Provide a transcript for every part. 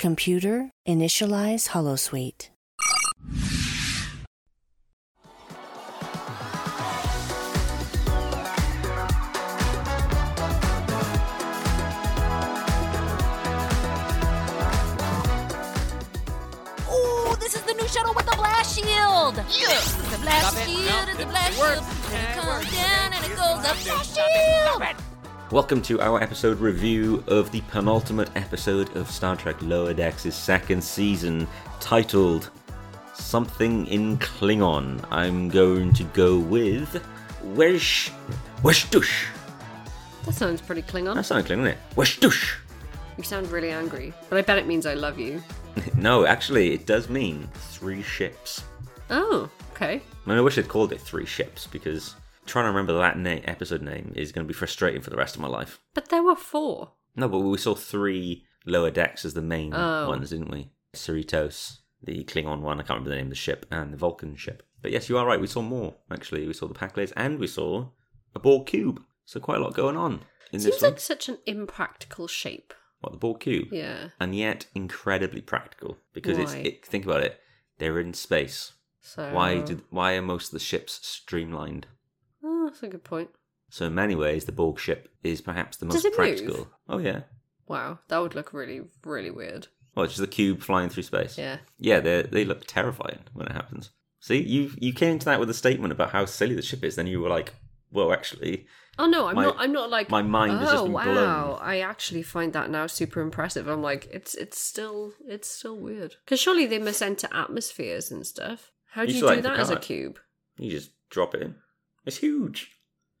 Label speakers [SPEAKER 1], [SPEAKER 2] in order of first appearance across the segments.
[SPEAKER 1] Computer, initialize holosuite.
[SPEAKER 2] Ooh, this is the new shuttle with the blast shield.
[SPEAKER 3] Yeah.
[SPEAKER 2] The blast
[SPEAKER 3] Stop it.
[SPEAKER 2] shield
[SPEAKER 3] No,
[SPEAKER 2] and the
[SPEAKER 3] it-
[SPEAKER 2] blast
[SPEAKER 3] it works.
[SPEAKER 2] shield. It
[SPEAKER 3] it
[SPEAKER 2] comes
[SPEAKER 3] works.
[SPEAKER 2] down and it goes up. Blast
[SPEAKER 3] Stop it. Stop
[SPEAKER 2] shield.
[SPEAKER 3] it.
[SPEAKER 4] Welcome to our episode review of the penultimate episode of Star Trek Lower Decks' second season, titled Something in Klingon. I'm going to go with Wesh Weshtush.
[SPEAKER 5] That sounds pretty Klingon.
[SPEAKER 4] That sounds Klingon, doesn't it? Weshtush.
[SPEAKER 5] You sound really angry, but I bet it means I love you.
[SPEAKER 4] No, actually, it does mean three ships.
[SPEAKER 5] Oh, okay.
[SPEAKER 4] I, mean, I wish they'd called it three ships because trying to remember that na- episode name is going to be frustrating for the rest of my life.
[SPEAKER 5] But there were four.
[SPEAKER 4] No, but we saw three lower decks as the main
[SPEAKER 5] Oh.
[SPEAKER 4] ones, didn't we? Cerritos, the Klingon one, I can't remember the name of the ship, and the Vulcan ship. But yes, you are right, we saw more, actually. We saw the Pakleds and we saw a Borg Cube. So quite a lot going on in
[SPEAKER 5] Seems
[SPEAKER 4] this one.
[SPEAKER 5] like such an impractical shape.
[SPEAKER 4] What, the Borg Cube?
[SPEAKER 5] Yeah.
[SPEAKER 4] And yet incredibly practical. Because it's it, think about it, they're in space.
[SPEAKER 5] So
[SPEAKER 4] Why did why are most of the ships streamlined?
[SPEAKER 5] Oh, that's a good point.
[SPEAKER 4] So in many ways, the Borg ship is perhaps the
[SPEAKER 5] Does
[SPEAKER 4] most
[SPEAKER 5] it move?
[SPEAKER 4] practical. Oh yeah.
[SPEAKER 5] Wow, that would look really, really weird.
[SPEAKER 4] Well, it's just the cube flying through space.
[SPEAKER 5] Yeah.
[SPEAKER 4] Yeah, they they look terrifying when it happens. See, you you came to that with a statement about how silly the ship is, then you were like, "Well, actually,
[SPEAKER 5] Oh no, I'm
[SPEAKER 4] My-
[SPEAKER 5] not. I'm not like.
[SPEAKER 4] my mind
[SPEAKER 5] oh,
[SPEAKER 4] has just oh, been
[SPEAKER 5] wow!
[SPEAKER 4] blown."
[SPEAKER 5] I actually find that now super impressive. I'm like, it's it's still it's still weird because surely they must enter atmospheres and stuff. How do
[SPEAKER 4] You
[SPEAKER 5] you, do
[SPEAKER 4] like
[SPEAKER 5] that as a cube?
[SPEAKER 4] You just drop it in. It's huge.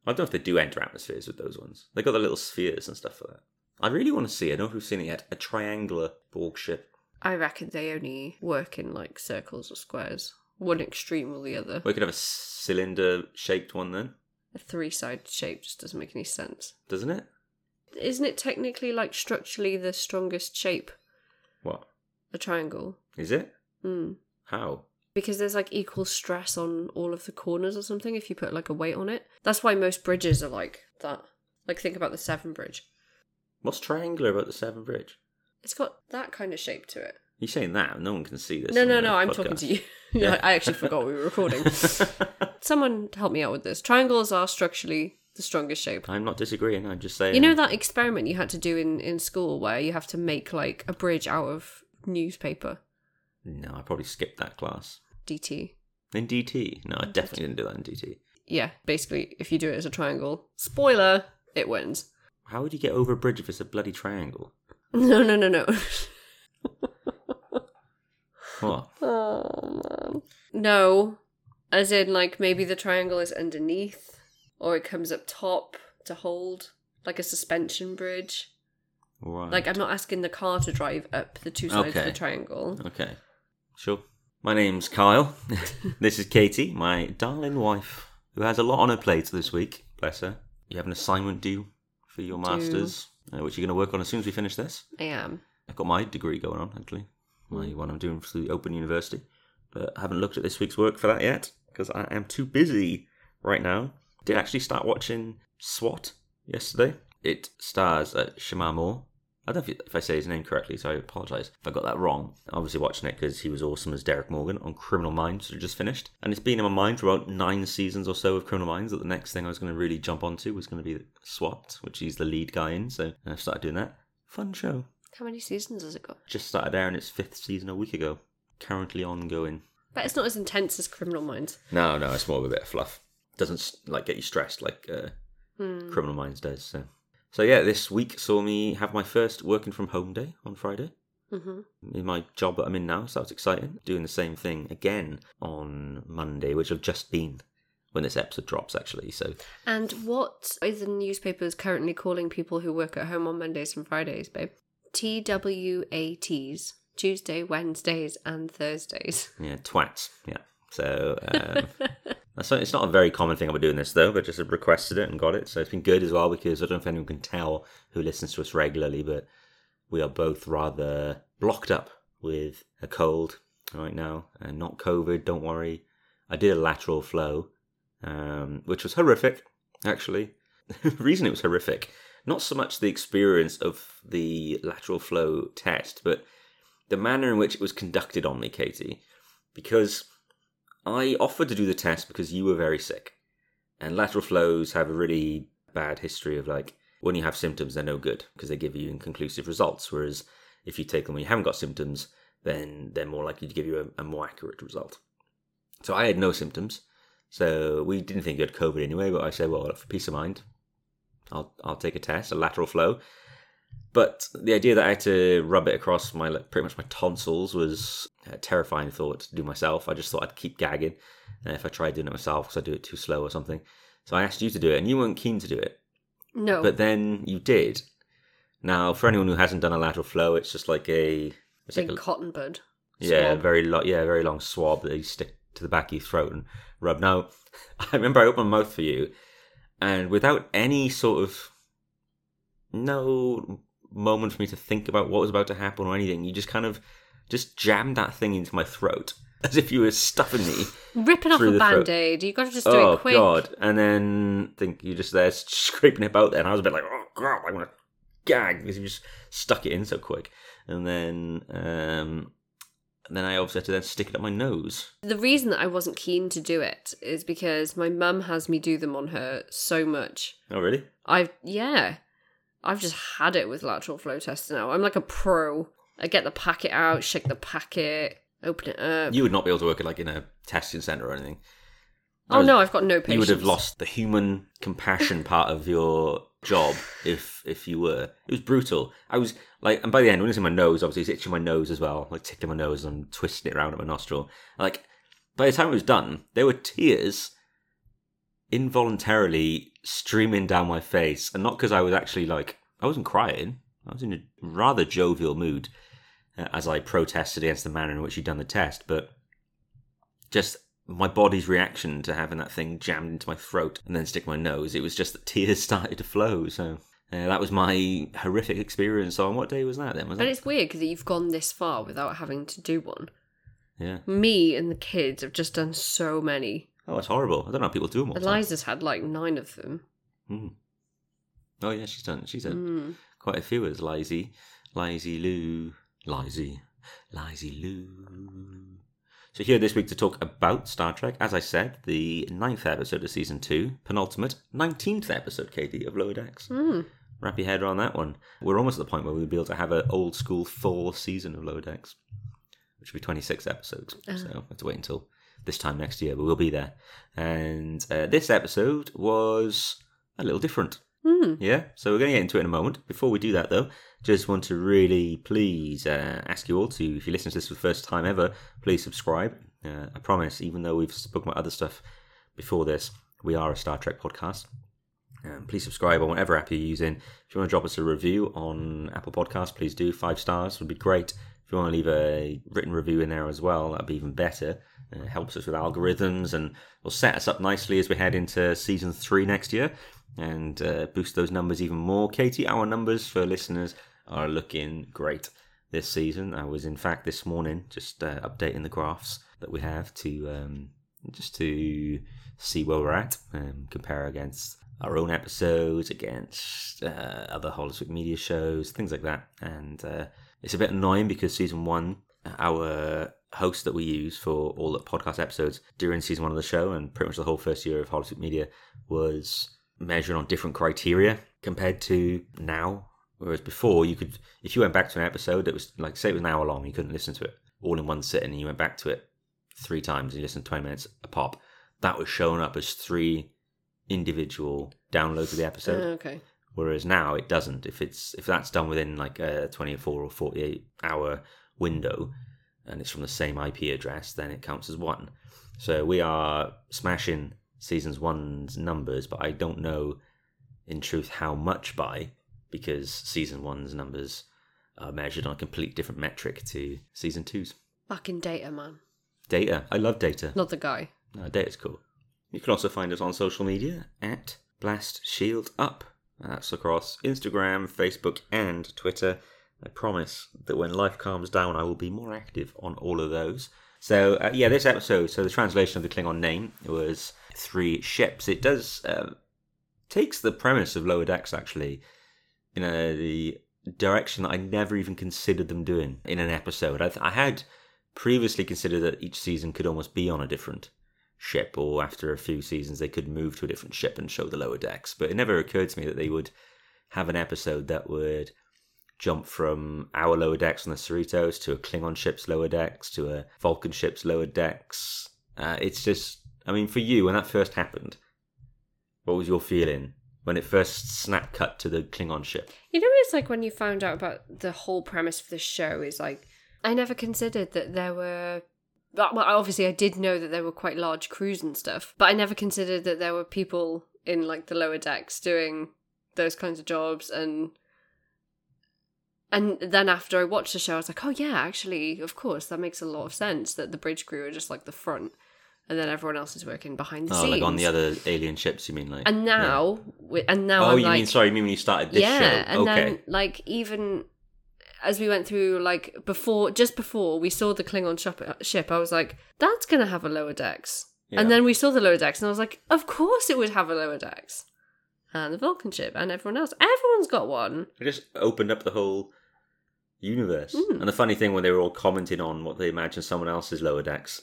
[SPEAKER 4] I don't know if they do enter atmospheres with those ones. They got the little spheres and stuff for that. I really want to see. I don't know if we've seen it yet. A triangular Borg ship.
[SPEAKER 5] I reckon they only work in like circles or squares. One extreme or the other.
[SPEAKER 4] We could have a cylinder-shaped one then,
[SPEAKER 5] A three-sided shape just doesn't make any sense.
[SPEAKER 4] doesn't it?
[SPEAKER 5] Isn't it technically like structurally the strongest shape?
[SPEAKER 4] What
[SPEAKER 5] A triangle.
[SPEAKER 4] is it?
[SPEAKER 5] Hmm.
[SPEAKER 4] How?
[SPEAKER 5] Because there's like equal stress on all of the corners or something if you put like a weight on it. That's why most bridges are like that. Like think about the Severn Bridge.
[SPEAKER 4] What's triangular about the Severn Bridge?
[SPEAKER 5] It's got that kind of shape to it.
[SPEAKER 4] You saying that? No one can see this.
[SPEAKER 5] no, no, no, I'm
[SPEAKER 4] podcast.
[SPEAKER 5] talking to you. yeah, I actually forgot we were recording. Someone help me out with this. Triangles are structurally the strongest shape.
[SPEAKER 4] I'm not disagreeing. I'm just saying.
[SPEAKER 5] You know that experiment you had to do in, in school where you have to make like a bridge out of newspaper?
[SPEAKER 4] No, I probably skipped that class.
[SPEAKER 5] DT.
[SPEAKER 4] In DT? No, I definitely didn't do that in DT.
[SPEAKER 5] Yeah, basically, if you do it as a triangle, spoiler, it wins.
[SPEAKER 4] How would you get over a bridge if it's a bloody triangle?
[SPEAKER 5] No, no, no, no.
[SPEAKER 4] What?
[SPEAKER 5] Oh man. No. As in like maybe the triangle is underneath or it comes up top to hold like a suspension bridge.
[SPEAKER 4] Right.
[SPEAKER 5] Like I'm not asking the car to drive up the two sides of the triangle.
[SPEAKER 4] Okay. Sure. My name's Kyle. this is Katie, my darling wife, who has a lot on her plate this week. Bless her. You have an assignment due for your masters, uh, which you're going to work on as soon as we finish this.
[SPEAKER 5] I am.
[SPEAKER 4] I've got my degree going on actually, my
[SPEAKER 5] Hmm.
[SPEAKER 4] one I'm doing through the Open University, but I haven't looked at this week's work for that yet because I am too busy right now. Did actually start watching SWAT yesterday. It stars uh, Shemar Moore. I don't know if, if I say his name correctly, so I apologise if I got that wrong. Obviously, watching it because he was awesome as Derek Morgan on Criminal Minds, which I just finished. And it's been in my mind for about nine seasons or so of Criminal Minds that the next thing I was going to really jump onto was going to be SWAT, which he's the lead guy in. So I started doing that. Fun show
[SPEAKER 5] How many seasons has it got?
[SPEAKER 4] just started airing its fifth season a week ago. Currently ongoing.
[SPEAKER 5] But it's not as intense as Criminal Minds.
[SPEAKER 4] No, no, it's more of a bit of fluff. Doesn't like get you stressed like uh,
[SPEAKER 5] Hmm.
[SPEAKER 4] Criminal Minds does. So, so yeah, this week saw me have my first working from home day on Friday.
[SPEAKER 5] hmm
[SPEAKER 4] In my job that I'm in now, so that's exciting. Doing the same thing again on Monday, which I've just been when this episode drops, actually. So
[SPEAKER 5] And what is the newspapers currently calling people who work at home on Mondays and Fridays, babe? TWATs. Tuesday, Wednesdays, and Thursdays.
[SPEAKER 4] Yeah, twats. Yeah. So um, that's it's not a very common thing I'll be doing this though, but just requested it and got it. So it's been good as well because I don't know if anyone can tell who listens to us regularly, but we are both rather blocked up with a cold right now, and not COVID. Don't worry. I did a lateral flow, um, which was horrific. Actually, the reason it was horrific, not so much the experience of the lateral flow test, but the manner in which it was conducted on me, Katie, because I offered to do the test because you were very sick. And lateral flows have a really bad history of like, when you have symptoms, they're no good because they give you inconclusive results. Whereas if you take them when you haven't got symptoms, then they're more likely to give you a, a more accurate result. So I had no symptoms. So we didn't think you had COVID anyway, but I said, well, for peace of mind, I'll I'll take a test, a lateral flow. But the idea that I had to rub it across my like, pretty much my tonsils was a terrifying thought to do myself. I just thought I'd keep gagging uh, if I tried doing it myself because I do it too slow or something. So I asked you to do it, and you weren't keen to do it.
[SPEAKER 5] No.
[SPEAKER 4] But then you did. Now, for anyone who hasn't done a lateral flow, it's just like a it's
[SPEAKER 5] Big
[SPEAKER 4] like a,
[SPEAKER 5] cotton bud.
[SPEAKER 4] yeah,
[SPEAKER 5] swab.
[SPEAKER 4] very lo- yeah, very long swab that you stick to the back of your throat and rub. Now, I remember I opened my mouth for you, and without any sort of no moment for me to think about what was about to happen or anything, you just kind of just jammed that thing into my throat as if you were stuffing me.
[SPEAKER 5] Ripping off a band aid. You got to just do
[SPEAKER 4] oh
[SPEAKER 5] it quick.
[SPEAKER 4] Oh, god! And then think you're just there scraping it about there, and I was a bit like, oh god, I want to gag because you just stuck it in so quick. And then, um, and then I obviously had to then stick it up my nose.
[SPEAKER 5] The reason that I wasn't keen to do it is because my mum has me do them on her so much.
[SPEAKER 4] Oh really?
[SPEAKER 5] I've yeah, I've just had it with lateral flow tests now. I'm like a pro. I get the packet out, shake the packet, open it up.
[SPEAKER 4] You would not be able to work it like in a testing center or anything. Oh, that
[SPEAKER 5] oh
[SPEAKER 4] was-
[SPEAKER 5] no, I've got no patience.
[SPEAKER 4] You would have lost the human compassion part of your job if if you were. It was brutal. I was like, and by the end, when it's in my nose, obviously it's itching my nose as well, like tickling my nose and twisting it around at my nostril. Like by the time it was done, there were tears involuntarily streaming down my face, and not because I was actually like I wasn't crying. I was in a rather jovial mood uh, as I protested against the manner in which you'd done the test, but just my body's reaction to having that thing jammed into my throat and then stick my nose, it was just that tears started to flow. So uh, that was my horrific experience. So on what day was that then? Was
[SPEAKER 5] But
[SPEAKER 4] that?
[SPEAKER 5] it's weird because you've gone this far without having to do one.
[SPEAKER 4] Yeah.
[SPEAKER 5] Me and the kids have just done so many.
[SPEAKER 4] Oh, it's horrible. I don't know how people do them all.
[SPEAKER 5] Eliza's had like nine of them.
[SPEAKER 4] Mm. Oh yeah, she's done. She's done
[SPEAKER 5] Mm.
[SPEAKER 4] quite a few as Lizzie, Lizzie Lou, Lizzie, Lizzie Lou. So here this week to talk about Star Trek. As I said, the ninth episode of season two, penultimate nineteenth episode, Katie of Lower Decks.
[SPEAKER 5] Mm.
[SPEAKER 4] Wrap your head around that one. We're almost at the point where we'd be able to have an old school full season of Lower Decks, which would be 26 episodes. So we'll have to wait until this time next year, but we'll be there. And uh, this episode was a little different.
[SPEAKER 5] Mm.
[SPEAKER 4] Yeah, so we're going to get into it in a moment. Before we do that, though, just want to really please uh, ask you all to, if you listen to this for the first time ever, please subscribe. Uh, I promise, even though we've spoken about other stuff before this, we are a Star Trek podcast. Um, please subscribe on whatever app you're using. If you want to drop us a review on Apple Podcasts, please do. Five stars would be great. If you want to leave a written review in there as well, that'd be even better. Uh, it helps us with algorithms and will set us up nicely as we head into season three next year and uh, boost those numbers even more. Katie, our numbers for listeners are looking great this season. I was, in fact, this morning just uh, updating the graphs that we have to um, just to see where we're at, um, compare against our own episodes, against uh, other Holosuite media shows, things like that. And uh, it's a bit annoying because season one, our host that we use for all the podcast episodes during season one of the show and pretty much the whole first year of Holosuite media was measured on different criteria compared to now. Whereas before, you could, if you went back to an episode that was like, say it was an hour long, you couldn't listen to it all in one sitting, and you went back to it three times and you listened 20 minutes a pop, that was showing up as three individual downloads of the episode.
[SPEAKER 5] Uh, okay.
[SPEAKER 4] Whereas now it doesn't. If it's if that's done within like a 24 or 48 hour window, and it's from the same IP address, then it counts as one. So we are smashing seasons one's numbers, but I don't know in truth how much by because season one's numbers are measured on a completely different metric to season two's.
[SPEAKER 5] Fucking data, man.
[SPEAKER 4] Data. I love data.
[SPEAKER 5] Not the guy.
[SPEAKER 4] No, data's cool. You can also find us on social media at Blast Shield Up. That's across Instagram, Facebook, and Twitter. I promise that when life calms down, I will be more active on all of those. So, uh, yeah, this episode, so the translation of the Klingon name was Three Ships. It does, um, takes the premise of Lower Decks, actually, in a the direction that I never even considered them doing in an episode. I, th- I had previously considered that each season could almost be on a different ship, or after a few seasons they could move to a different ship and show the lower decks. But it never occurred to me that they would have an episode that would jump from our lower decks on the Cerritos to a Klingon ship's lower decks to a Vulcan ship's lower decks. Uh, it's just, I mean, for you, when that first happened, what was your feeling when it first snap cut to the Klingon ship?
[SPEAKER 5] You know, it's like when you found out about the whole premise for the show is like, I never considered that there were. Well, obviously, I did know that there were quite large crews and stuff, but I never considered that there were people in like the lower decks doing those kinds of jobs and and then after I watched the show, I was like, oh yeah, actually, of course, that makes a lot of sense that the bridge crew are just like the front, and then everyone else is working behind the
[SPEAKER 4] Oh,
[SPEAKER 5] scenes.
[SPEAKER 4] like on the other alien ships, you mean? Like
[SPEAKER 5] and now, wi- and now
[SPEAKER 4] Oh,
[SPEAKER 5] I'm
[SPEAKER 4] you
[SPEAKER 5] like,
[SPEAKER 4] mean sorry? You mean when you started this
[SPEAKER 5] yeah,
[SPEAKER 4] show?
[SPEAKER 5] and
[SPEAKER 4] okay.
[SPEAKER 5] then like even as we went through, like before, just before we saw the Klingon ship, uh, ship I was like, that's gonna have a lower decks.
[SPEAKER 4] Yeah.
[SPEAKER 5] And then we saw the lower decks, and I was like, of course it would have a lower decks. And the Vulcan ship, and everyone else, everyone's got one.
[SPEAKER 4] I just opened up the whole universe.
[SPEAKER 5] Mm.
[SPEAKER 4] And the funny thing when they were all commenting on what they imagined someone else's lower decks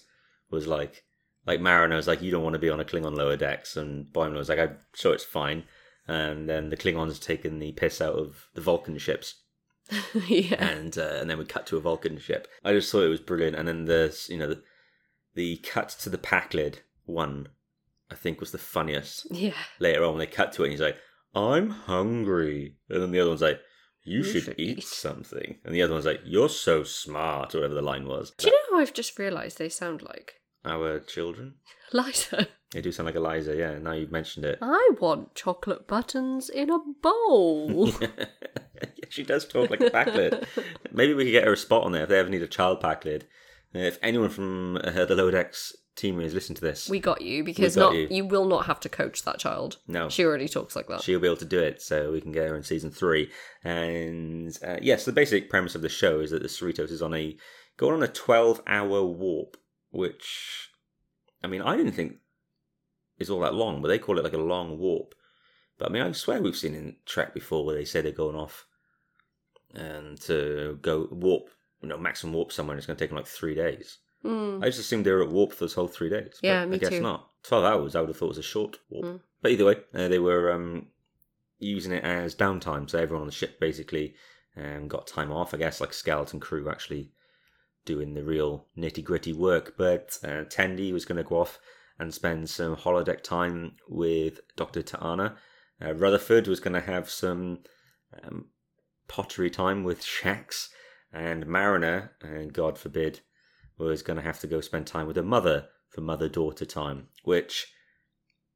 [SPEAKER 4] was like, like Mariner was like, you don't want to be on a Klingon lower decks, and Boimler was like, I'm sure it's fine. And then the Klingons taking the piss out of the Vulcan ships,
[SPEAKER 5] yeah.
[SPEAKER 4] and uh, and then we cut to a Vulcan ship. I just thought it was brilliant. And then the you know the, the cut to the Pakled one, I think was the funniest
[SPEAKER 5] Yeah.
[SPEAKER 4] later on when they cut to it and he's like, I'm hungry. And then the other one's like, You,
[SPEAKER 5] You
[SPEAKER 4] should,
[SPEAKER 5] should
[SPEAKER 4] eat,
[SPEAKER 5] eat."
[SPEAKER 4] something. And the other one's like, You're so smart, or whatever the line was.
[SPEAKER 5] Do you know who I've just realised they sound like?
[SPEAKER 4] Our children?
[SPEAKER 5] Liza.
[SPEAKER 4] They do sound like Eliza, yeah, now you've mentioned it.
[SPEAKER 5] I want chocolate buttons in a bowl.
[SPEAKER 4] yeah, she does talk like a Pakled. Maybe we could get her a spot on there if they ever need a child Pakled. Uh, If anyone from uh, the Decks team is listening to this,
[SPEAKER 5] we got you because
[SPEAKER 4] got
[SPEAKER 5] not
[SPEAKER 4] you.
[SPEAKER 5] you. will not have to coach that child.
[SPEAKER 4] no.
[SPEAKER 5] She already talks like that.
[SPEAKER 4] she'll be able to do it so we can get her in season three and uh, yes the basic premise of the show is that the cerritos is on a going on a 12 hour warp which i mean i didn't think is all that long but they call it like a long warp but i mean i swear we've seen in trek before where they say they're going off and to go warp you know maximum warp somewhere and it's going to take them like three days
[SPEAKER 5] Mm.
[SPEAKER 4] I just assumed they were at warp for those whole three days.
[SPEAKER 5] Yeah,
[SPEAKER 4] I guess
[SPEAKER 5] too.
[SPEAKER 4] not. Twelve hours, I would have thought was a short warp.
[SPEAKER 5] Mm.
[SPEAKER 4] But either way, uh, they were um, using it as downtime, so everyone on the ship basically um, got time off. I guess like skeleton crew actually doing the real nitty gritty work. But uh, Tendi was going to go off and spend some holodeck time with Doctor T'Ana. Uh, Rutherford was going to have some um, pottery time with Shax, and Mariner, and God forbid, was going to have to go spend time with her mother for mother daughter time, which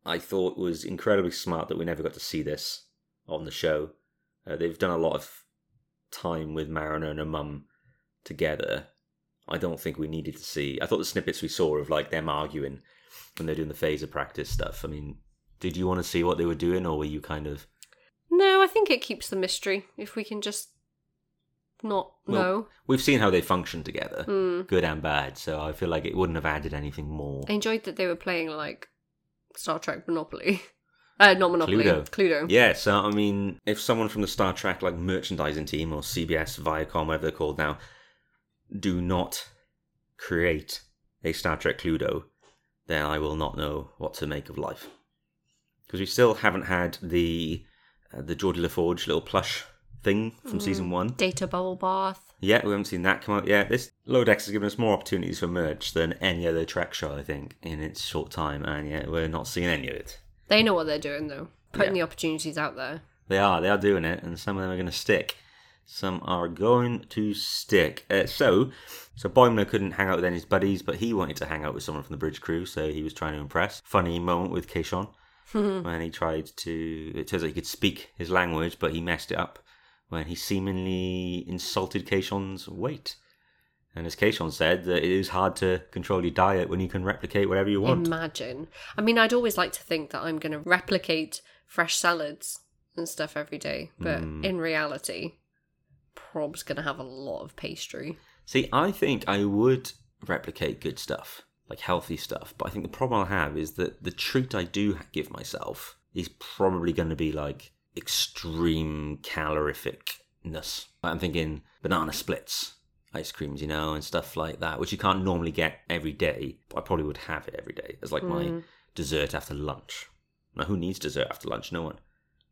[SPEAKER 4] I thought was incredibly smart that we never got to see this on the show. Uh, they've done a lot of time with Mariner and her mum together. I don't think we needed to see. I thought the snippets we saw of like them arguing when they're doing the phaser practice stuff. I mean, did you want to see what they were doing, or were you kind of
[SPEAKER 5] No, I think it keeps the mystery. If we can just not
[SPEAKER 4] Well,
[SPEAKER 5] know.
[SPEAKER 4] We've seen how they function together,
[SPEAKER 5] Mm.
[SPEAKER 4] good and bad. So I feel like it wouldn't have added anything more.
[SPEAKER 5] I enjoyed that they were playing like Star Trek Monopoly. Uh, not Monopoly.
[SPEAKER 4] Cluedo.
[SPEAKER 5] Cluedo.
[SPEAKER 4] Yeah, so I mean, if someone from the Star Trek like merchandising team or CBS, Viacom, whatever they're called now, do not create a Star Trek Cluedo, then I will not know what to make of life. Because we still haven't had the uh, the Geordi La Forge little plush thing from season one.
[SPEAKER 5] Data bubble bath.
[SPEAKER 4] Yeah, we haven't seen that come out yet. This Decks has given us more opportunities for merch than any other Trek show, I think, in its short time, and yet we're not seeing any of it.
[SPEAKER 5] They know what they're doing though. Putting
[SPEAKER 4] Yeah.
[SPEAKER 5] the opportunities out there.
[SPEAKER 4] They are. They are doing it, and some of them are going to stick. Some are going to stick. Uh, so, so Boimler couldn't hang out with any of his buddies, but he wanted to hang out with someone from the bridge crew, so he was trying to impress. Funny moment with Kayshon when he tried to. It turns out he could speak his language, but he messed it up when he seemingly insulted Kayshon's weight. And as Keishon said, that it is hard to control your diet when you can replicate whatever you want.
[SPEAKER 5] Imagine. I mean, I'd always like to think that I'm going to replicate fresh salads and stuff every day, but
[SPEAKER 4] Hmm.
[SPEAKER 5] in reality, Prob's going to have a lot of pastry.
[SPEAKER 4] See, I think I would replicate good stuff, like healthy stuff, but I think the problem I'll have is that the treat I do give myself is probably going to be like extreme calorificness. I'm thinking banana splits, ice creams, you know, and stuff like that, which you can't normally get every day. But I probably would have it every day as like my mm. dessert after lunch. Now, who needs dessert after lunch? No one.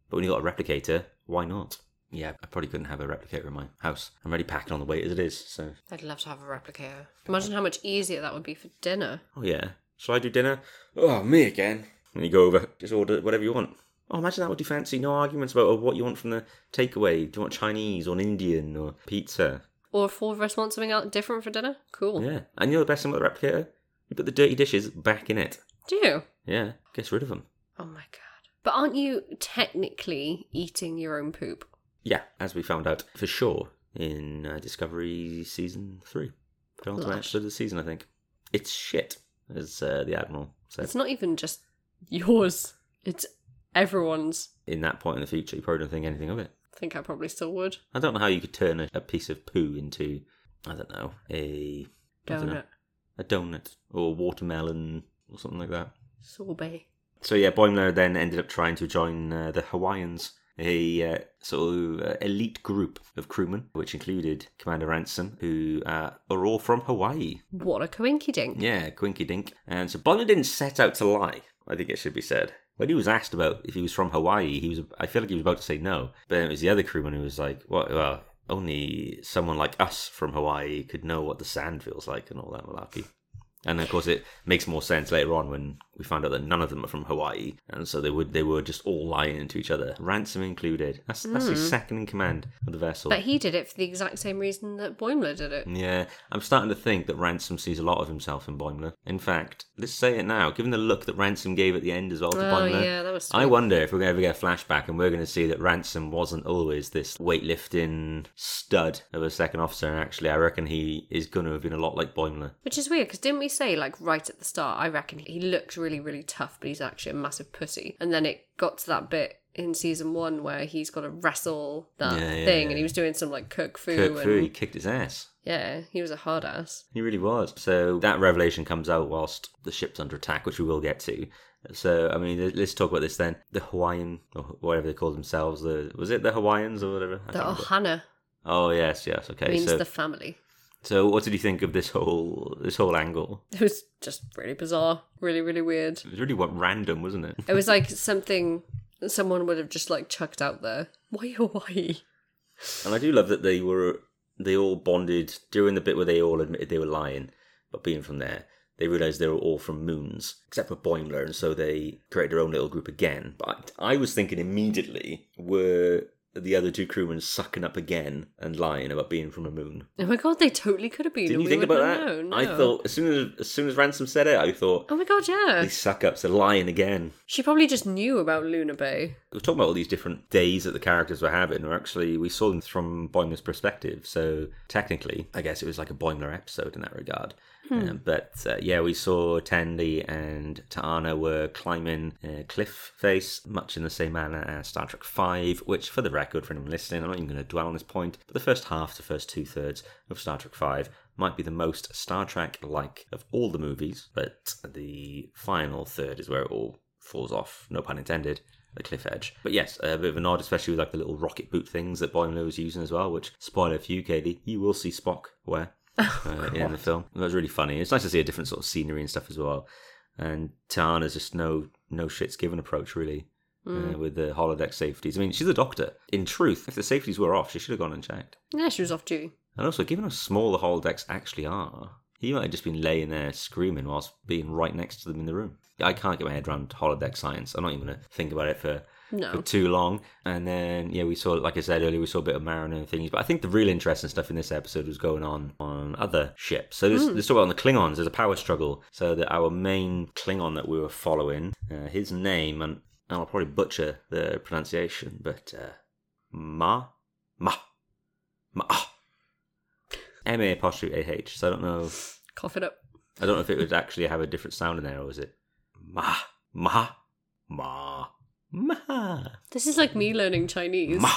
[SPEAKER 4] But when you got a replicator, why not? Yeah, I probably couldn't have a replicator in my house. I'm already packing on the weight as it is, so.
[SPEAKER 5] I'd love to have a replicator. Imagine how much easier that would be for dinner.
[SPEAKER 4] Oh, yeah. Shall I do dinner? Oh, me again. And you go over, just order whatever you want. Oh, imagine that. would be fancy? No arguments about oh, what you want from the takeaway. Do you want Chinese or an Indian or pizza?
[SPEAKER 5] Or if all of us want something out different for dinner? Cool.
[SPEAKER 4] Yeah. And you know the best thing about the replicator? You put the dirty dishes back in it.
[SPEAKER 5] Do you?
[SPEAKER 4] Yeah. Gets rid of them.
[SPEAKER 5] Oh my god. But aren't you technically eating your own poop?
[SPEAKER 4] Yeah, as we found out for sure in uh, Discovery season three. Penultimate
[SPEAKER 5] Lush.
[SPEAKER 4] episode of the season, I think. It's shit, as uh, the Admiral said.
[SPEAKER 5] It's not even just yours, it's everyone's.
[SPEAKER 4] In that point in the future, you probably don't think anything of it.
[SPEAKER 5] I think I probably still would.
[SPEAKER 4] I don't know how you could turn a, a piece of poo into, I don't know, a I don't know,
[SPEAKER 5] Donut.
[SPEAKER 4] a donut or watermelon or something like that.
[SPEAKER 5] Sorbet.
[SPEAKER 4] So yeah, Boimler then ended up trying to join uh, the Hawaiians, a uh, sort of uh, elite group of crewmen, which included Commander Ransom, who uh, are all from Hawaii.
[SPEAKER 5] What a coinky dink.
[SPEAKER 4] Yeah, Quinky Dink. And so Boimler didn't set out to lie. I think it should be said. When he was asked about if he was from Hawaii, he was. I feel like he was about to say no, but then it was the other crewman who was like, "What? Well, only someone like us from Hawaii could know what the sand feels like and all that malarkey." And of course, it makes more sense later on when we find out that none of them are from Hawaii, and so they would they were just all lying to each other, ransom included. That's that's his hmm. second in command of the vessel.
[SPEAKER 5] But he did it for the exact same reason that Boimler did it.
[SPEAKER 4] Yeah, I'm starting to think that Ransom sees a lot of himself in Boimler. In fact, let's say it now, given the look that Ransom gave at the end as well to
[SPEAKER 5] Oh,
[SPEAKER 4] Boimler.
[SPEAKER 5] yeah, that was
[SPEAKER 4] I wonder if we're going to ever get a flashback and we're going to see that Ransom wasn't always this weightlifting stud of a second officer. And actually, I reckon he is going to have been a lot like Boimler.
[SPEAKER 5] Which is weird because didn't we say like right at the start? I reckon he looks really really tough, but he's actually a massive pussy. And then it got to that bit in season one where he's got to wrestle that
[SPEAKER 4] Yeah, yeah,
[SPEAKER 5] thing,
[SPEAKER 4] yeah.
[SPEAKER 5] and he was doing some like cook fu
[SPEAKER 4] Kirk
[SPEAKER 5] and
[SPEAKER 4] Fu, he kicked his ass.
[SPEAKER 5] yeah, he was a hard ass.
[SPEAKER 4] He really was. So that revelation comes out whilst the ship's under attack, which we will get to. So I mean, let- let's talk about this then. The Hawaiian, or whatever they call themselves, the was it the Hawaiians or whatever? I
[SPEAKER 5] The
[SPEAKER 4] remember.
[SPEAKER 5] Ohana
[SPEAKER 4] Oh yes, yes. Okay.
[SPEAKER 5] it means
[SPEAKER 4] so,
[SPEAKER 5] the family.
[SPEAKER 4] So what did you think of this whole this whole angle?
[SPEAKER 5] It was just really bizarre, really really weird.
[SPEAKER 4] It was really what random, wasn't it?
[SPEAKER 5] It was like something someone would have just like chucked out there. Why oh, Hawaii?
[SPEAKER 4] And I do love that they were they all bonded during the bit where they all admitted they were lying, but being from there, they realised they were all from moons, except for Boimler, and so they created their own little group again. But I was thinking immediately, were the other two crewmen sucking up again and lying about being from a moon?
[SPEAKER 5] Oh my god, they totally could have been.
[SPEAKER 4] Didn't you think about that?
[SPEAKER 5] known,
[SPEAKER 4] I thought as soon as as soon as Ransom said it, I thought
[SPEAKER 5] Oh my god, yeah.
[SPEAKER 4] these suck ups are lying again.
[SPEAKER 5] She probably just knew about Luna Bay.
[SPEAKER 4] We're talking about all these different days that the characters were having, or actually we saw them from Boimler's perspective. So technically, I guess it was like a Boimler episode in that regard. Um, but uh, yeah, we saw Tendi and T'Ana were climbing a cliff face, much in the same manner as Star Trek Five. Which, for the record, for anyone listening, I'm not even going to dwell on this point. But the first half to first two thirds of Star Trek Five might be the most Star Trek like of all the movies, but the final third is where it all falls off. No pun intended the cliff edge. But yes, a bit of a nod, especially with like the little rocket boot things that Boimler was using as well, which, spoiler for you, Katie, you will see Spock wear uh, in the film. That was really funny. It's nice to see a different sort of scenery and stuff as well. And T'Ana's just no no shits given approach, really, uh, with the holodeck safeties. I mean, she's a doctor. In truth, if the safeties were off, she should have gone and checked.
[SPEAKER 5] Yeah, she was off duty.
[SPEAKER 4] And also, given how small the holodecks actually are, he might have just been laying there screaming whilst being right next to them in the room. I can't get my head around holodeck science. I'm not even going to think about it for,
[SPEAKER 5] No.
[SPEAKER 4] for too long. And then, yeah, we saw, like I said earlier, we saw a bit of Mariner and things. But I think the real interesting stuff in this episode was going on on other ships. So this, let's talk about on the Klingons. There's a power struggle. So that our main Klingon that we were following, uh, his name, and and I'll probably butcher the pronunciation, but uh, Ma? Ma. Ma. M A apostrophe A H. So I don't know.
[SPEAKER 5] Cough it up.
[SPEAKER 4] I don't know if it would actually have a different sound in there, or was it ma ma ma ma
[SPEAKER 5] This is like me learning Chinese.
[SPEAKER 4] ma?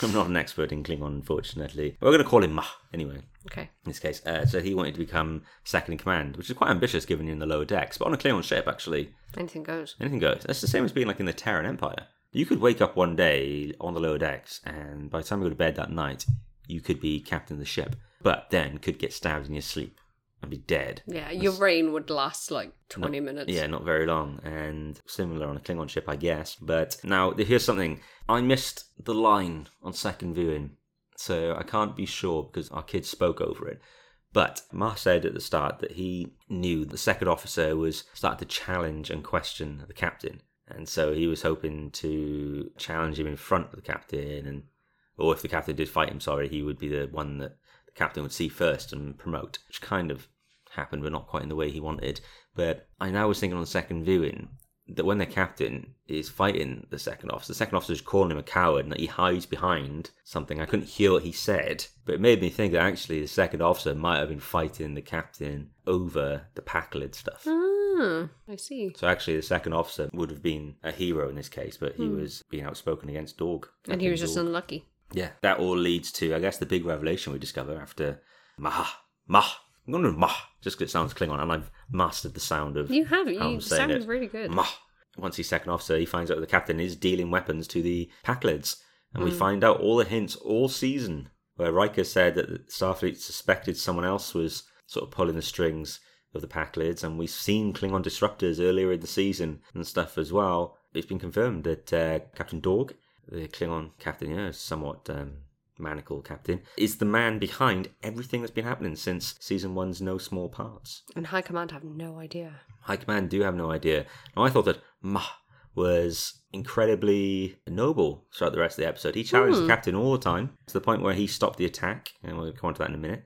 [SPEAKER 4] I'm not an expert in Klingon, unfortunately. We're going to call him ma anyway.
[SPEAKER 5] Okay.
[SPEAKER 4] In this case, uh, so he wanted to become second in command, which is quite ambitious given you're in the lower decks. But on a Klingon ship, actually,
[SPEAKER 5] Anything goes.
[SPEAKER 4] anything goes. That's the same as being like in the Terran Empire. You could wake up one day on the lower decks, and by the time you go to bed that night, you could be captain of the ship, but then could get stabbed in your sleep and be dead.
[SPEAKER 5] Yeah, your reign would last like 20
[SPEAKER 4] Not-
[SPEAKER 5] minutes.
[SPEAKER 4] Yeah, not very long, and similar on a Klingon ship, I guess. But now, here's something. I missed the line on second viewing, so I can't be sure because our kids spoke over it. But Ma said at the start that he knew the second officer was starting to challenge and question the captain. And so he was hoping to challenge him in front of the captain, and or if the captain did fight him, sorry, he would be the one that the captain would see first and promote, which kind of happened, but not quite in the way he wanted. But I now was thinking on the second viewing that when the captain is fighting the second officer, the second officer is calling him a coward and that he hides behind something. I couldn't hear what he said, but it made me think that actually the second officer might have been fighting the captain over the Pakled stuff.
[SPEAKER 5] Ah, I see.
[SPEAKER 4] So actually, the second officer would have been a hero in this case, but he was being outspoken against Dorg.
[SPEAKER 5] And he was just unlucky.
[SPEAKER 4] Yeah, that all leads to, I guess, the big revelation we discover after Maha. Mah. I'm going to Mah, just because it sounds Klingon, and I've mastered the sound of
[SPEAKER 5] You have. You
[SPEAKER 4] I'm saying
[SPEAKER 5] sounded
[SPEAKER 4] it.
[SPEAKER 5] really good.
[SPEAKER 4] Mah. Once he's second officer, he finds out the captain is dealing weapons to the Pakleds. And we
[SPEAKER 5] Hmm.
[SPEAKER 4] find out all the hints all season, where Riker said that Starfleet suspected someone else was sort of pulling the strings of the Pakleds, and we've seen Klingon disruptors earlier in the season and stuff as well. It's been confirmed that uh, Captain Dorg, the Klingon captain, yeah, somewhat um, manical captain, is the man behind everything that's been happening since season one's No Small Parts.
[SPEAKER 5] And High Command have no idea.
[SPEAKER 4] High Command do have no idea. Now, I thought that Mah was incredibly noble throughout the rest of the episode. He challenged the captain all the time to the point where he stopped the attack, and we'll come on to that in a minute.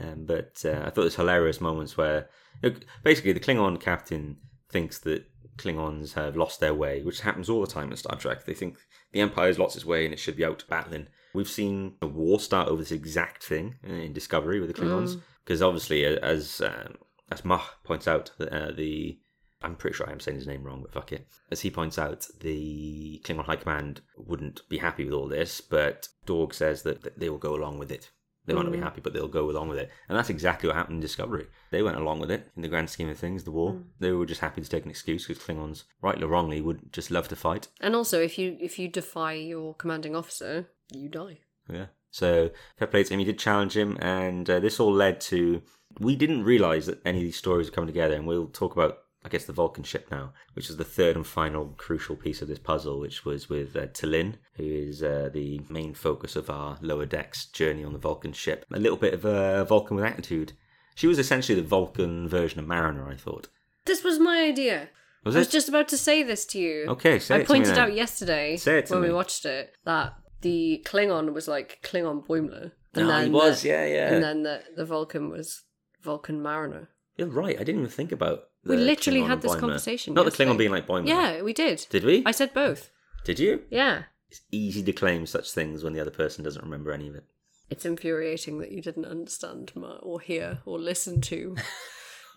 [SPEAKER 4] Um, but uh, I thought there's hilarious moments where, look, basically, the Klingon captain thinks that Klingons have lost their way, which happens all the time in Star Trek. They think the Empire's lost its way and it should be out battling. We've seen a war start over this exact thing uh, in Discovery with the Klingons, because obviously, uh, as um, as Mah points out, uh, the I'm pretty sure I am saying his name wrong, but fuck it. As he points out, the Klingon High Command wouldn't be happy with all this, but Dorg says that that they will go along with it. They might not be happy, but they'll go along with it. And that's exactly what happened in Discovery. They went along with it in the grand scheme of things, the war. They were just happy to take an excuse because Klingons, rightly or wrongly, would just love to fight.
[SPEAKER 5] And also, if you if you defy your commanding officer, you die.
[SPEAKER 4] Yeah. So fair play to him. He did challenge him, and uh, this all led to. We didn't realize that any of these stories were coming together, and we'll talk about, I guess, the Vulcan ship now, which is the third and final crucial piece of this puzzle, which was with uh, T'Lyn, who is uh, the main focus of our lower decks journey on the Vulcan ship. A little bit of a Vulcan with attitude. She was essentially the Vulcan version of Mariner, I thought.
[SPEAKER 5] This was my idea.
[SPEAKER 4] Was
[SPEAKER 5] I was just about to say this to you.
[SPEAKER 4] Okay, say
[SPEAKER 5] I
[SPEAKER 4] it to me
[SPEAKER 5] pointed
[SPEAKER 4] then.
[SPEAKER 5] out yesterday
[SPEAKER 4] Say it to
[SPEAKER 5] when
[SPEAKER 4] me.
[SPEAKER 5] we watched it that the Klingon was like Klingon Boimler.
[SPEAKER 4] Ah, he was,
[SPEAKER 5] the,
[SPEAKER 4] yeah, yeah.
[SPEAKER 5] And then the, the Vulcan was Vulcan Mariner.
[SPEAKER 4] You're right. I didn't even think about.
[SPEAKER 5] We literally
[SPEAKER 4] Klingon
[SPEAKER 5] had this conversation
[SPEAKER 4] Not the. Klingon being like Boimler.
[SPEAKER 5] Yeah, we did.
[SPEAKER 4] Did we?
[SPEAKER 5] I said both.
[SPEAKER 4] Did you?
[SPEAKER 5] Yeah.
[SPEAKER 4] It's easy to claim such things when the other person doesn't remember any of it.
[SPEAKER 5] It's infuriating that you didn't understand my, or hear or listen to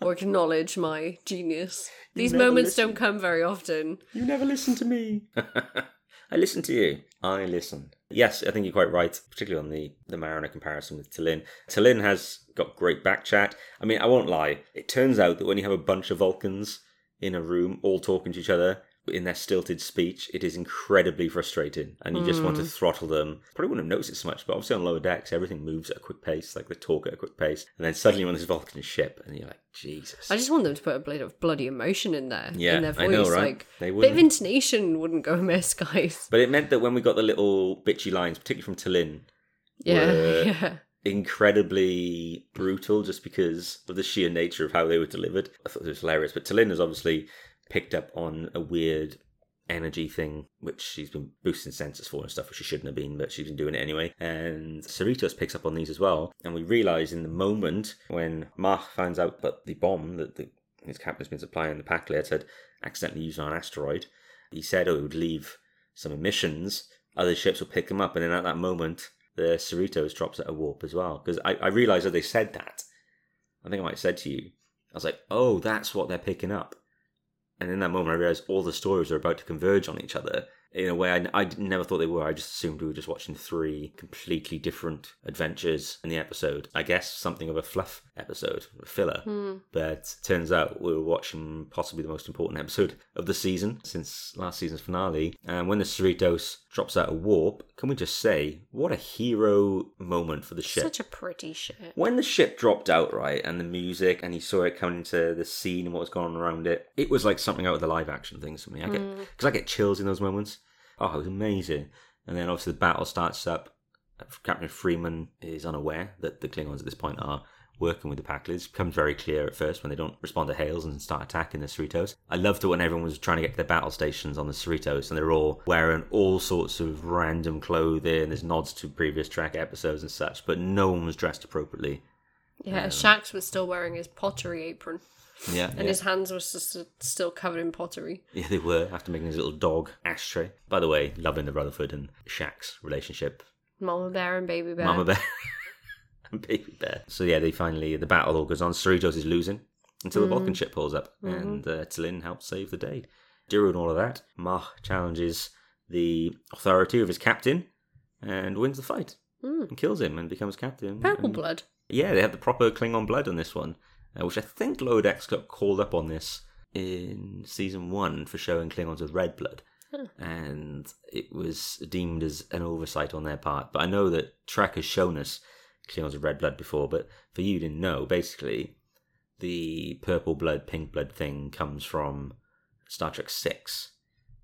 [SPEAKER 5] or acknowledge my genius. These moments
[SPEAKER 4] listen.
[SPEAKER 5] don't come very often.
[SPEAKER 4] You never listen to me. I listen to you. I listen. Yes, I think you're quite right, particularly on the, the Mariner comparison with T'Lyn. T'Lyn has got great back chat. I mean, I won't lie. It turns out that when you have a bunch of Vulcans in a room all talking to each other in their stilted speech, it is incredibly frustrating. And you just want to mm. throttle them. Probably wouldn't have noticed it so much, but obviously on lower decks, everything moves at a quick pace. Like they talk at a quick pace. And then suddenly you're on this Vulcan ship, and you're like, Jesus.
[SPEAKER 5] I just want them to put a bit of bloody emotion in there.
[SPEAKER 4] Yeah,
[SPEAKER 5] in their voice.
[SPEAKER 4] I know, right?
[SPEAKER 5] Like
[SPEAKER 4] They
[SPEAKER 5] bit of intonation wouldn't go amiss, guys.
[SPEAKER 4] But it meant that when we got the little bitchy lines, particularly from T'Lyn,
[SPEAKER 5] Yeah,
[SPEAKER 4] were
[SPEAKER 5] yeah.
[SPEAKER 4] incredibly brutal just because of the sheer nature of how they were delivered. I thought it was hilarious. But Talin is obviously picked up on a weird energy thing, which she's been boosting sensors for and stuff, which she shouldn't have been, but she's been doing it anyway. And Cerritos picks up on these as well. And we realise in the moment when Mach finds out that the bomb that the, his captain's been supplying the Pakleds had accidentally used on an asteroid, he said oh, it would leave some emissions. Other ships will pick them up. And then at that moment, the Cerritos drops at a warp as well. Because I, I realised that they said that. I think I might have said to you, I was like, oh, that's what they're picking up. And in that moment, I realised all the stories are about to converge on each other in a way I, I never thought they were. I just assumed we were just watching three completely different adventures in the episode. I guess something of a fluff episode, filler.
[SPEAKER 5] Hmm.
[SPEAKER 4] But turns out we were watching possibly the most important episode of the season since last season's finale. And when the Cerritos drops out a warp, can we just say, what a hero moment for the ship.
[SPEAKER 5] Such a pretty ship.
[SPEAKER 4] When the ship dropped out, right, and the music, and you saw it coming into the scene and what was going on around it, it was like something out of the live action things for me. I get because I get chills in those moments. Oh, it was amazing. And then obviously the battle starts up. Captain Freeman is unaware that the Klingons at this point are working with the Pakleds. becomes very clear at first when they don't respond to hails and start attacking the Cerritos. I loved it when everyone was trying to get to the battle stations on the Cerritos and they're all wearing all sorts of random clothing. There's nods to previous track episodes and such, but no one was dressed appropriately.
[SPEAKER 5] Yeah, um, Shax was still wearing his pottery apron,
[SPEAKER 4] Yeah,
[SPEAKER 5] and his hands were just still covered in pottery.
[SPEAKER 4] Yeah, they were after making his little dog ashtray. By the way, loving the Rutherford and Shaq's relationship.
[SPEAKER 5] Mama bear and baby bear.
[SPEAKER 4] Mama bear and baby bear. So yeah, they finally the battle all goes on. Cerritos is losing until the Vulcan ship pulls up, and uh, T'Lyn helps save the day. During all of that, Mach challenges the authority of his captain and wins the fight and kills him and becomes captain.
[SPEAKER 5] Purple
[SPEAKER 4] And-
[SPEAKER 5] blood.
[SPEAKER 4] yeah, they have the proper Klingon blood on this one, uh, which I think Decks got called up on this in season one for showing Klingons with red blood. And it was deemed as an oversight on their part. But I know that Trek has shown us Klingons with red blood before, but for you didn't know, basically, the purple blood, pink blood thing comes from Star Trek 6.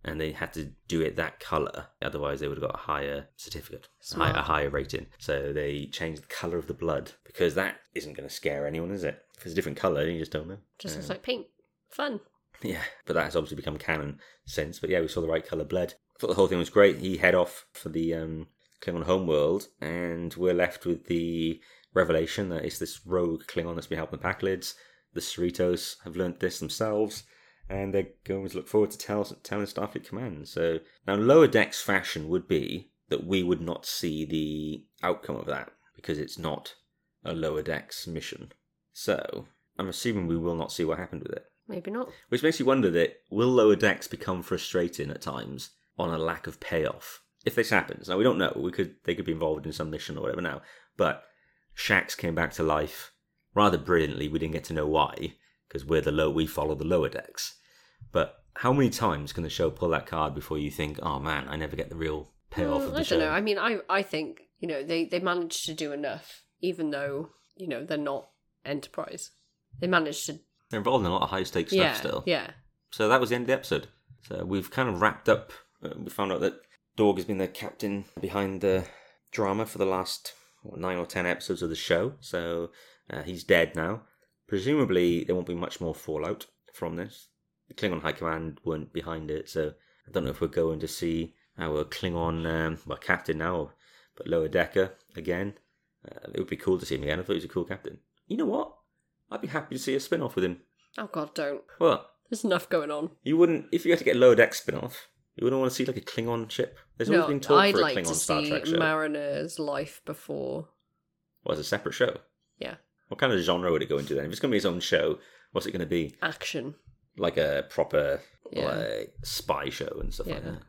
[SPEAKER 4] And they had to do it that color, otherwise they would have got a higher certificate, a high- a higher rating. So they changed the color of the blood because that isn't going to scare anyone, is it? If it's a different color, you just don't know.
[SPEAKER 5] Just looks like paint. Fun.
[SPEAKER 4] Yeah, but that has obviously become canon since. But yeah, we saw the right color blood. I thought the whole thing was great. He head off for the um, Klingon homeworld, and we're left with the revelation that it's this rogue Klingon that's been helping the Pakleds. The Cerritos have learnt this themselves, and they're going to look forward to tell, telling Starfleet Command. So now, lower decks fashion would be that we would not see the outcome of that because it's not a lower decks mission. So I'm assuming we will not see what happened with it.
[SPEAKER 5] Maybe not.
[SPEAKER 4] Which makes you wonder that will lower decks become frustrating at times on a lack of payoff? If this happens, now we don't know. We could they could be involved in some mission or whatever now. But Shax came back to life rather brilliantly. We didn't get to know why because we're the low we follow the lower decks. But how many times can the show pull that card before you think, oh man, I never get the real payoff
[SPEAKER 5] Mm,
[SPEAKER 4] of
[SPEAKER 5] I
[SPEAKER 4] the show?
[SPEAKER 5] don't know. I mean, I I think you know they they managed to do enough, even though you know they're not Enterprise. They managed to.
[SPEAKER 4] They're involved in a lot of high stakes
[SPEAKER 5] yeah.
[SPEAKER 4] stuff still.
[SPEAKER 5] Yeah.
[SPEAKER 4] So that was the end of the episode. So we've kind of wrapped up. Uh, we found out that Dorg has been the captain behind the drama for the last what, nine or ten episodes of the show. So uh, he's dead now. Presumably, there won't be much more fallout from this. The Klingon High Command weren't behind it, so I don't know if we're going to see our Klingon, um, well, captain now, but lower decker again. Uh, it would be cool to see him again. I thought he was a cool captain. You know what? I'd be happy to see a spin off with him.
[SPEAKER 5] Oh God, don't.
[SPEAKER 4] Well,
[SPEAKER 5] There's enough going on.
[SPEAKER 4] you wouldn't if you had to get lower deck spin off. You wouldn't want to see like a Klingon ship. There's always been talk
[SPEAKER 5] I'd
[SPEAKER 4] for a
[SPEAKER 5] like
[SPEAKER 4] Klingon
[SPEAKER 5] to
[SPEAKER 4] Star
[SPEAKER 5] see
[SPEAKER 4] Trek show.
[SPEAKER 5] Mariner's life before.
[SPEAKER 4] What, as a separate show?
[SPEAKER 5] Yeah,
[SPEAKER 4] What kind of genre would it go into then? If it's going to be its own show, what's it going to be?
[SPEAKER 5] action.
[SPEAKER 4] Like a proper
[SPEAKER 5] Yeah.
[SPEAKER 4] like spy show and stuff like
[SPEAKER 5] Yeah.
[SPEAKER 4] that.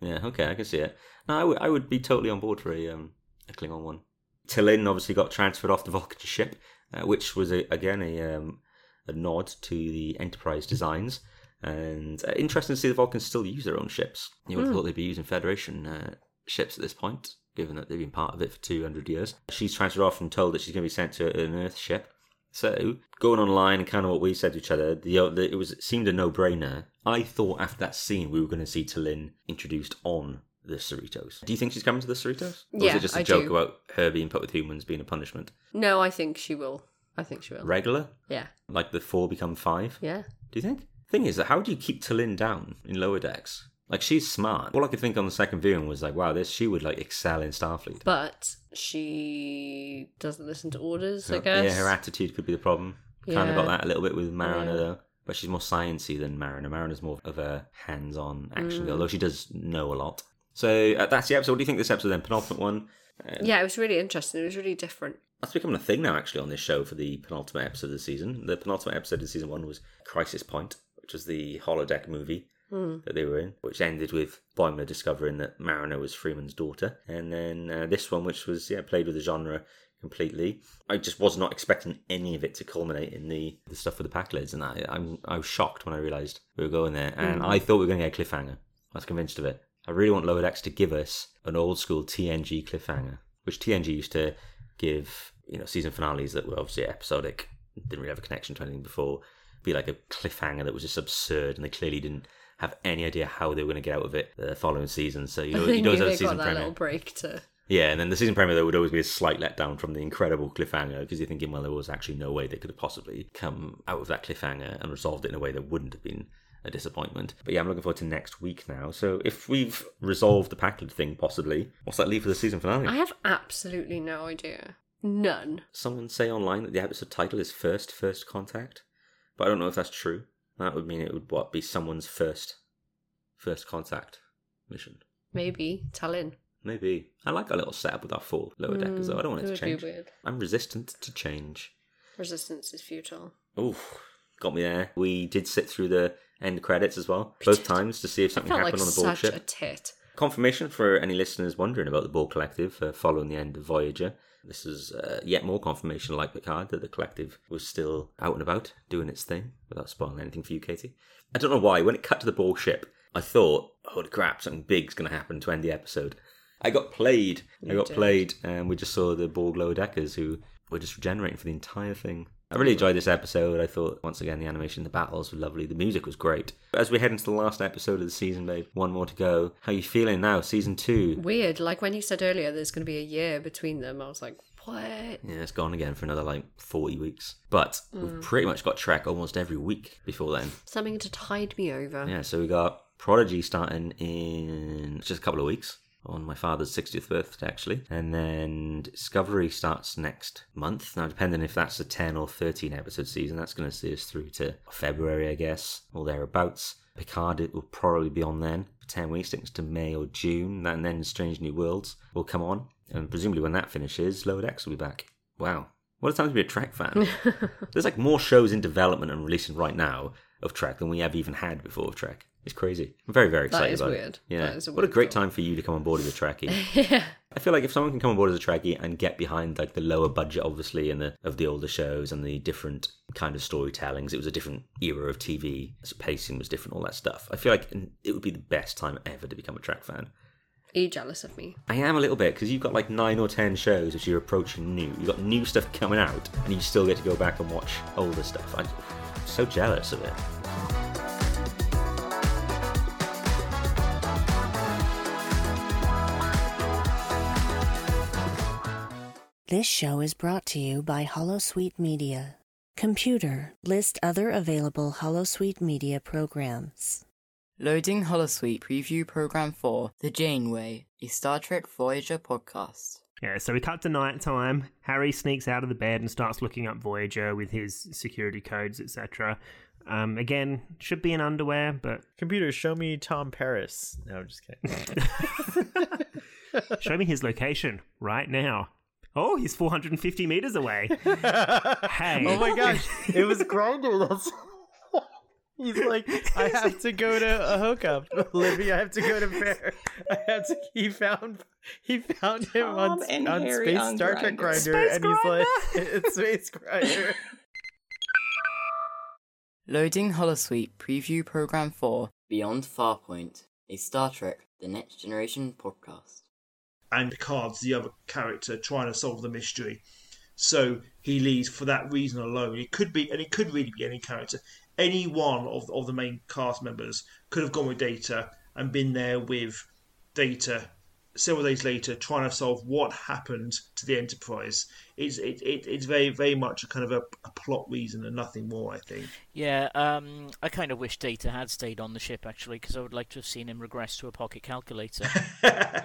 [SPEAKER 4] Yeah, okay, I can see it. No, I would, I would be totally on board for a um, a Klingon one. T'Lyn obviously got transferred off the Vulcan ship, uh, which was a, again a um, a nod to the Enterprise designs. And uh, interesting to see the Vulcans still use their own ships. You would have thought they'd be using Federation uh, ships at this point, given that they've been part of it for 200 years. She's transferred off and told that she's going to be sent to an Earth ship. So, going online and kind of what we said to each other, the, uh, the it was it seemed a no-brainer. I thought after that scene we were going to see T'Lyn introduced on the Cerritos. Do you think she's coming to the Cerritos? Or is it just a
[SPEAKER 5] I
[SPEAKER 4] joke
[SPEAKER 5] do.
[SPEAKER 4] about her being put with humans being a punishment?
[SPEAKER 5] No, I think she will. I think she will.
[SPEAKER 4] Regular?
[SPEAKER 5] Yeah,
[SPEAKER 4] Like the four become five?
[SPEAKER 5] yeah.
[SPEAKER 4] Do you think? Thing is, that how do you keep T'Lyn down in lower decks? Like she's smart. All I could think on the second viewing was like, wow, this she would like excel in Starfleet.
[SPEAKER 5] But she doesn't listen to orders. I guess.
[SPEAKER 4] Yeah, her attitude could be the problem. Kind of got that a little bit with Mariner
[SPEAKER 5] Yeah.
[SPEAKER 4] though. But she's more sciencey than Mariner. Mariner's more of a hands-on action
[SPEAKER 5] Mm.
[SPEAKER 4] girl, though she does know a lot. So uh, that's the episode. What do you think this episode then? Penultimate one. Uh,
[SPEAKER 5] Yeah, it was really interesting. It was really different.
[SPEAKER 4] That's becoming a thing now, actually, on this show for the penultimate episode of the season. The penultimate episode of season one was Crisis Point, which was the holodeck movie
[SPEAKER 5] Hmm.
[SPEAKER 4] that they were in, which ended with Boimler discovering that Mariner was Freeman's daughter. And then uh, this one, which was yeah played with the genre completely. I just was not expecting any of it to culminate in the, the stuff with the Pakleds, and I, I'm, I was shocked when I realised we were going there, and I thought we were going to get a cliffhanger. I was convinced of it. I really want Lower Decks to give us an old school TNG cliffhanger, which TNG used to give, you know, season finales that were obviously episodic, didn't really have a connection to anything before, be like a cliffhanger that was just absurd, and they clearly didn't have any idea how they were going to get out of it the following season. So you know, you
[SPEAKER 5] knew
[SPEAKER 4] always have a
[SPEAKER 5] they
[SPEAKER 4] season
[SPEAKER 5] got that
[SPEAKER 4] premiere.
[SPEAKER 5] little break to.
[SPEAKER 4] Yeah, and then the season premiere there would always be a slight letdown from the incredible cliffhanger because you're thinking, well, there was actually no way they could have possibly come out of that cliffhanger and resolved it in a way that wouldn't have been a disappointment. But yeah, I'm looking forward to next week now. So if we've resolved the Pakled thing, possibly, what's that leave for the season finale?
[SPEAKER 5] I have absolutely no idea. None.
[SPEAKER 4] Someone say online that the episode title is First First Contact, but I don't know if that's true. That would mean it would what be someone's first first contact mission.
[SPEAKER 5] Maybe. Tell in.
[SPEAKER 4] Maybe. I like our little setup with our full lower deckers, though. I don't want it,
[SPEAKER 5] It
[SPEAKER 4] to change.
[SPEAKER 5] be weird.
[SPEAKER 4] I'm resistant to change.
[SPEAKER 5] Resistance is futile.
[SPEAKER 4] Oof, got me there. We did sit through the end credits as well, both times to see if something happened
[SPEAKER 5] like
[SPEAKER 4] on the
[SPEAKER 5] such
[SPEAKER 4] ship.
[SPEAKER 5] a tit.
[SPEAKER 4] Confirmation for any listeners wondering about the Borg Collective uh, following the end of Voyager. This is uh, yet more confirmation, like Picard, that the collective was still out and about doing its thing without spoiling anything for you, Katie. I don't know why. When it cut to the Borg ship, I thought, "Holy crap, something big's going to happen to end the episode." I got played. I got
[SPEAKER 5] did.
[SPEAKER 4] played, and we just saw the Borg lower deckers who were just regenerating for the entire thing. I really enjoyed this episode. I thought, once again, the animation, the battles were lovely. The music was great. As we head into the last episode of the season, babe, one more to go. How you feeling now? Season two.
[SPEAKER 5] Weird. Like when you said earlier there's going to be a year between them, I was like, what?
[SPEAKER 4] Yeah, it's gone again for another like 40 weeks. But we've mm. pretty much got Trek almost every week before then.
[SPEAKER 5] Something to tide me over.
[SPEAKER 4] Yeah, so we got Prodigy starting in just a couple of weeks on my father's 60th birthday, actually. And then Discovery starts next month. Now, depending if that's a 10 or 13 episode season, that's going to see us through to February, I guess, or thereabouts. Picard it will probably be on then for 10 weeks, I to May or June. And then Strange New Worlds will come on. And presumably when that finishes, Lower Decks will be back. Wow. What a time to be a Trek fan. There's like more shows in development and releasing right now of Trek than we have even had before of Trek. It's crazy. I'm very, very excited
[SPEAKER 5] is
[SPEAKER 4] about
[SPEAKER 5] weird.
[SPEAKER 4] it. Yeah.
[SPEAKER 5] That is a
[SPEAKER 4] what a great time for you to come on board as a Trekkie.
[SPEAKER 5] yeah.
[SPEAKER 4] I feel like if someone can come on board as a Trekkie and get behind like the lower budget, obviously, and the of the older shows and the different kind of storytellings, it was a different era of TV. So pacing was different, all that stuff. I feel like it would be the best time ever to become a Trek fan.
[SPEAKER 5] Are you jealous of me?
[SPEAKER 4] I am a little bit because you've got like nine or ten shows which you're approaching new. You've got new stuff coming out, and you still get to go back and watch older stuff. I'm so jealous of it.
[SPEAKER 1] This show is brought to you by Holosuite Media. Computer, list other available Holosuite Media programs.
[SPEAKER 3] Loading Holosuite Preview Program 4 The Janeway, a Star Trek Voyager podcast.
[SPEAKER 6] Yeah, so we cut to night time. Harry sneaks out of the bed and starts looking up Voyager with his security codes, etc. Um, again, should be in underwear, but
[SPEAKER 7] Computer, show me Tom Paris. No, I'm just kidding.
[SPEAKER 6] show me his location right now. Oh, he's 450 meters away. Hey.
[SPEAKER 7] Oh my gosh, it was Grindr. That's. He's like, I have to go to a hookup, Libby. I have to go to Fair. I have to. He found, he found him on,
[SPEAKER 8] Tom and
[SPEAKER 7] on
[SPEAKER 8] Harry
[SPEAKER 7] Space
[SPEAKER 8] on
[SPEAKER 7] Star Trek
[SPEAKER 8] Grindr.
[SPEAKER 7] Grinder,
[SPEAKER 6] Space
[SPEAKER 7] and he's like, it's Space Grindr.
[SPEAKER 3] Loading Holosuite Preview Program 4 Beyond Farpoint, a Star Trek The Next Generation podcast.
[SPEAKER 9] And Picard's the other character trying to solve the mystery. So he leaves for that reason alone. It could be, and it could really be any character. Any one of, of the main cast members could have gone with Data and been there with Data several days later trying to solve what happened to the Enterprise. It's it, it, it's very very much a kind of a, a plot reason and nothing more. I think.
[SPEAKER 8] Yeah, um, I kind of wish Data had stayed on the ship actually, because I would like to have seen him regress to a pocket calculator.